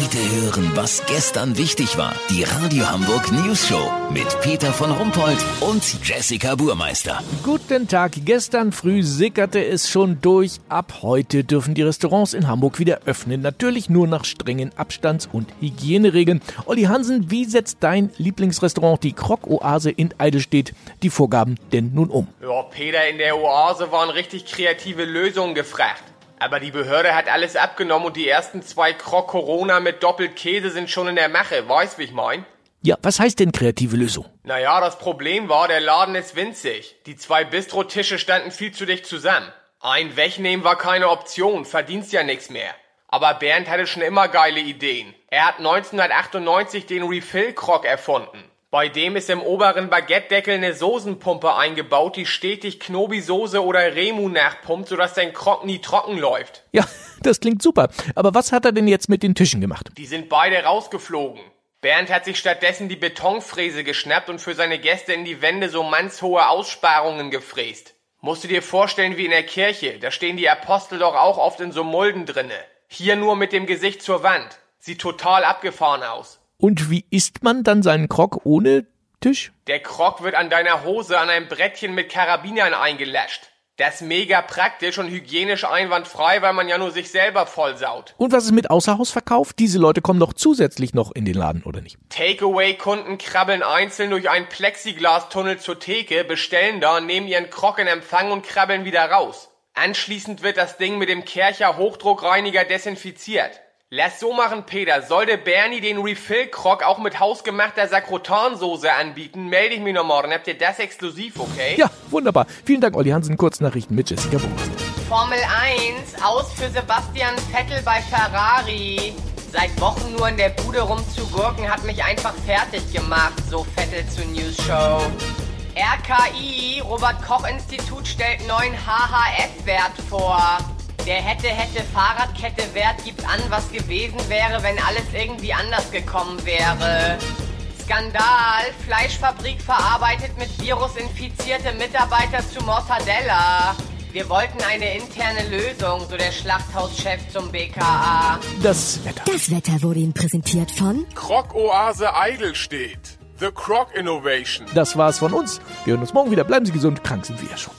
Heute hören, was gestern wichtig war. Die Radio Hamburg News Show mit Peter von Rumpold und Jessica Burmeister. Guten Tag. Gestern früh sickerte es schon durch. Ab heute dürfen die Restaurants in Hamburg wieder öffnen. Natürlich nur nach strengen Abstands- und Hygieneregeln. Olli Hansen, wie setzt dein Lieblingsrestaurant, die Krog-Oase in Eidelstedt, die Vorgaben denn nun um? Ja, Peter, in der Oase waren richtig kreative Lösungen gefragt. Aber die Behörde hat alles abgenommen und die ersten zwei Krog Corona mit doppelt Käse sind schon in der Mache. Weißt, wie ich mein? Ja, was heißt denn kreative Lösung? Naja, das Problem war, der Laden ist winzig. Die zwei Bistrotische standen viel zu dicht zusammen. Ein wegnehmen war keine Option, verdienst ja nichts mehr. Aber Bernd hatte schon immer geile Ideen. Er hat 1998 den Refill-Krog erfunden. Bei dem ist im oberen Baguette-Deckel eine Soßenpumpe eingebaut, die stetig Knobi-Soße oder Remu nachpumpt, sodass dein Krog nie trocken läuft. Ja, das klingt super. Aber was hat er denn jetzt mit den Tischen gemacht? Die sind beide rausgeflogen. Bernd hat sich stattdessen die Betonfräse geschnappt und für seine Gäste in die Wände so mannshohe Aussparungen gefräst. Musst du dir vorstellen wie in der Kirche, da stehen die Apostel doch auch oft in so Mulden drinne. Hier nur mit dem Gesicht zur Wand. Sieht total abgefahren aus. Und wie isst man dann seinen Krog ohne Tisch? Der Krog wird an deiner Hose an einem Brettchen mit Karabinern eingelascht. Das ist mega praktisch und hygienisch einwandfrei, weil man ja nur sich selber vollsaut. Und was ist mit Außerhausverkauf? Diese Leute kommen doch zusätzlich noch in den Laden, oder nicht? Takeaway-Kunden krabbeln einzeln durch einen Plexiglastunnel zur Theke, bestellen da, nehmen ihren Krog in Empfang und krabbeln wieder raus. Anschließend wird das Ding mit dem Kercher Hochdruckreiniger desinfiziert. Lass so machen, Peter. Sollte Bernie den Refill-Krog auch mit hausgemachter Sakrotansoße anbieten, melde ich mich noch morgen. Habt ihr das exklusiv, okay? Ja, wunderbar. Vielen Dank, Olli Hansen. Kurznachrichten mit Jessica Burmeister. Formel 1, aus für Sebastian Vettel bei Ferrari. Seit Wochen nur in der Bude rumzugurken hat mich einfach fertig gemacht, so Vettel zur News Show. RKI, Robert Koch Institut stellt neuen HHF-Wert vor. Der hätte, hätte Fahrradkette Wert gibt an, was gewesen wäre, wenn alles irgendwie anders gekommen wäre. Skandal, Fleischfabrik verarbeitet mit Virus infizierte Mitarbeiter zu Mortadella. Wir wollten eine interne Lösung, so der Schlachthauschef zum BKA. Das Wetter. Das Wetter wurde Ihnen präsentiert von Krog-Oase Eidelstedt. The Krog Innovation. Das war's von uns. Wir hören uns morgen wieder. Bleiben Sie gesund. Krank sind wir ja schon.